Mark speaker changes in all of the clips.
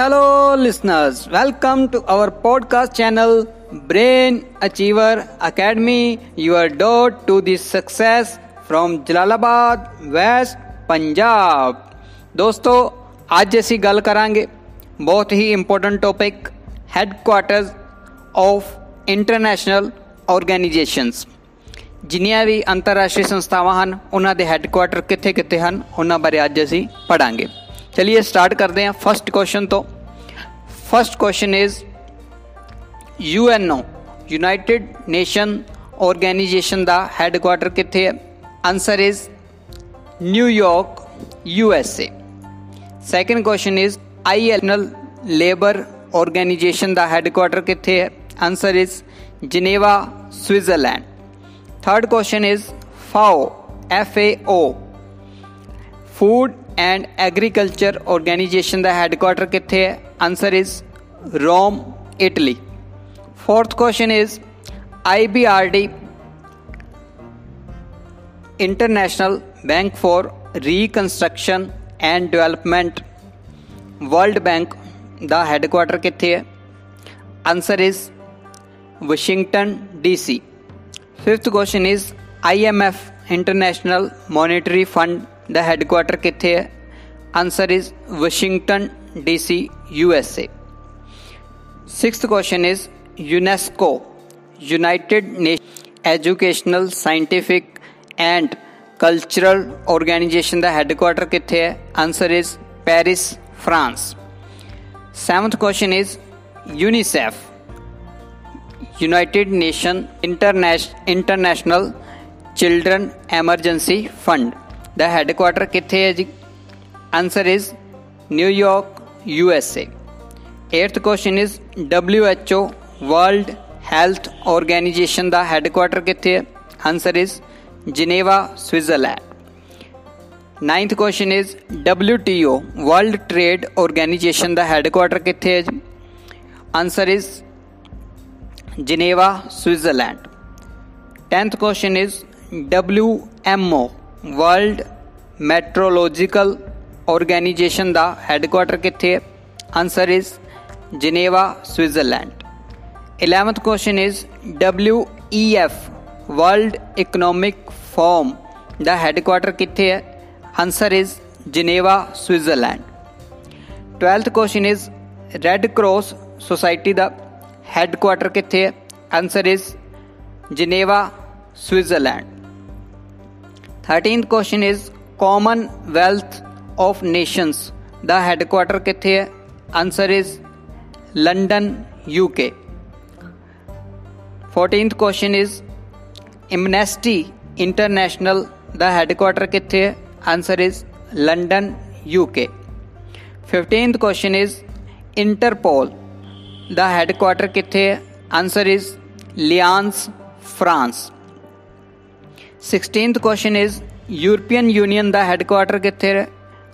Speaker 1: Hello listeners welcome to our podcast channel Brain Achiever Academy your dot to this success from Jalalabad west Punjab दोस्तों आज जैसी गल करांगे बहुत ही important topic headquarter of international organisations जिन्हिया भी अंतरराष्ट्रीय ਸੰਸਥਾਵਾਂ ਹਨ ਉਹਨਾਂ ਦੇ ਹੈੱਡਕੁਆਟਰ ਕਿੱਥੇ-ਕਿੱਥੇ ਹਨ ਉਹਨਾਂ ਬਾਰੇ ਅੱਜ ਅਸੀਂ ਪੜਾਂਗੇ ਚਲਿਏ ਸਟਾਰਟ ਕਰਦੇ ਹਾਂ first question first question is U N O United Nation organisation का हेडक्वार्टर कितने है answer is New York U S A second question is I N L labour organisation का हेडक्वार्टर कितने है answer is Geneva Switzerland third question is FAO F A O food and agriculture organisation का headquarter कितने है answer is Rome, Italy. Fourth question is IBRD International Bank for Reconstruction and Development World Bank the headquarter kithe answer is Washington DC fifth question is IMF International Monetary Fund the headquarter kithe answer is Washington DC USA sixth question is UNESCO United Nations Educational scientific and cultural organisation का headquarter कितने है answer is Paris France seventh question is UNICEF United Nation इंटरनेश international children emergency fund the headquarter कितने है जी answer is New York USA. Eighth question is WHO World Health Organization the headquarter के थे answer is Geneva Switzerland ninth question is W T O world trade organisation the headquarter के answer is Geneva Switzerland tenth question is W M O world meteorological organisation का headquarter कितने है answer is Geneva Switzerland eleventh question is W E F world economic foam the headquarter कितने है answer is Geneva Switzerland twelfth question is red cross society का headquarter कितने है answer is Geneva Switzerland thirteen question is Commonwealth of Nations the headquarter किथे है answer is London UK fourteen question is इमनेस्टी international the headquarter किथे है answer is London UK fifteen question is Interpol the headquarter किथे है answer is Lyons France sixteen question is European union the headquarter किथे है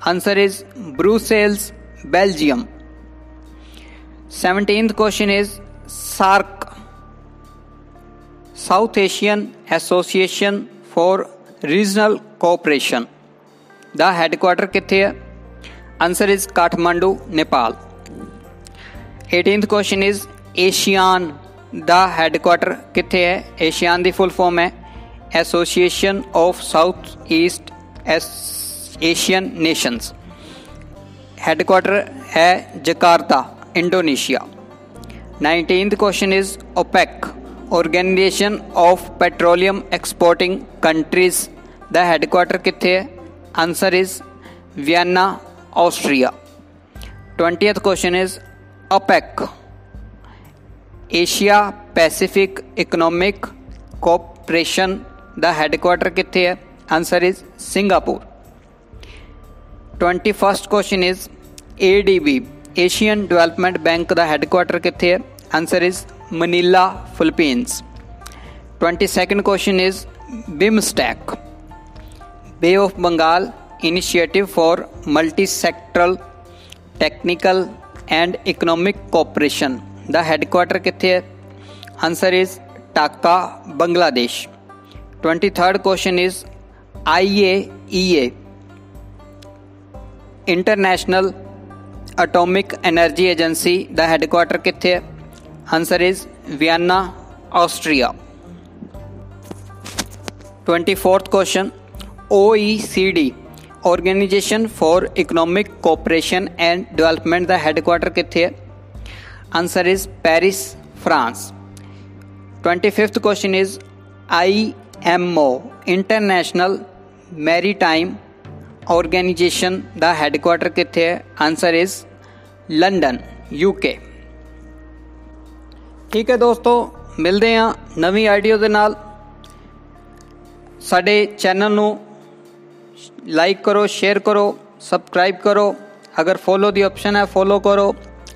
Speaker 1: answer is Brussels Belgium seventeen question is SAARC south Asian association for regional cooperation the headquarter कितने है answer is Kathmandu Nepal eighteen question is ASEAN the headquarter कितने है ASEAN की full form है association of south east as Asian nations headquarter है Jakarta Indonesia nineteen question is OPEC organisation of petroleum exporting countries the headquarter कितने है answer is Vienna Austria twenty question is OPEC Asia Pacific economic cooperation the headquarter कितने है answer is Singapore twenty first question is A D B Asian development bank का headquarter कितने है answer is Manila Philippines twenty second question is BIMSTEC bay of Bengal initiative for multi सैक्टरल technical and economic cooperation the headquarter कितने है answer is Dhaka Bangladesh twenty third question is I A E A international atomic energy agency का headquarter कितने है answer is Vienna Austria twenty fourth question O E C D organisation for economic cooperation and development का headquarter कितने है answer is Paris France twenty fifth question is I M O international maritime organization ਦਾ headquarter ਕਿੱਥੇ ਹੈ answer is London UK ਠੀਕ ਹੈ ਦੋਸਤੋ ਮਿਲਦੇ ਹਾਂ ਨਵੀਂ ਆਈਡੀਓ ਦੇ ਨਾਲ ਸਾਡੇ ਚੈਨਲ ਨੂੰ ਲਾਈਕ ਕਰੋ ਸ਼ੇਅਰ ਕਰੋ ਸਬਸਕ੍ਰਾਈਬ ਕਰੋ ਅਗਰ ਫੋਲੋ ਦੀ ਆਪਸ਼ਨ ਹੈ ਫੋਲੋ ਕਰੋ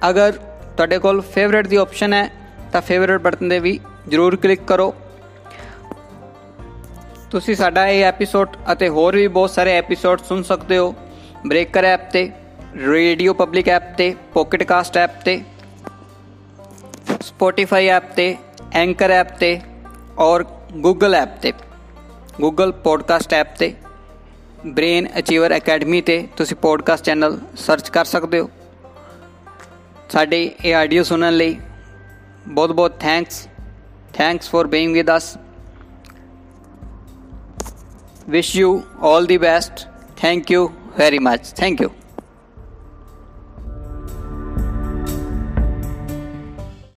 Speaker 1: ਅਗਰ ਤੁਹਾਡੇ ਕੋਲ ਫੇਵਰਿਟ ਦੀ ਆਪਸ਼ਨ ਹੈ ਤਾਂ ਫੇਵਰਿਟ ਬਟਨ ਦੇ ਵੀ ਜ਼ਰੂਰ ਕਲਿੱਕ ਕਰੋ ਤੁਸੀਂ ਸਾਡਾ ਇਹ ਐਪੀਸੋਡ ਅਤੇ ਹੋਰ ਵੀ ਬਹੁਤ ਸਾਰੇ ਐਪੀਸੋਡ ਸੁਣ ਸਕਦੇ ਹੋ ਬ੍ਰੇਕਰ ਐਪ ਤੇ ਰੇਡੀਓ ਪਬਲਿਕ ਐਪ ਤੇ ਪੋਕਟ ਕਾਸਟ ਐਪ ਤੇ ਸਪੋਟੀਫਾਈ ਐਪ ਤੇ ਐਂਕਰ ਐਪ ਤੇ ਔਰ ਗੂਗਲ ਐਪ ਤੇ ਗੂਗਲ ਪੋਡਕਾਸਟ ਐਪ ਤੇ ਬ੍ਰੇਨ ਅਚੀਵਰ ਅਕੈਡਮੀ ਤੇ ਤੁਸੀਂ ਪੋਡਕਾਸਟ ਚੈਨਲ ਸਰਚ ਕਰ ਸਕਦੇ ਹੋ ਸਾਡੇ ਇਹ ਆਡੀਓ ਸੁਣਨ ਲਈ ਬਹੁਤ ਬਹੁਤ thanks thanks for being with us Wish you all the best. Thank you very much. Thank you.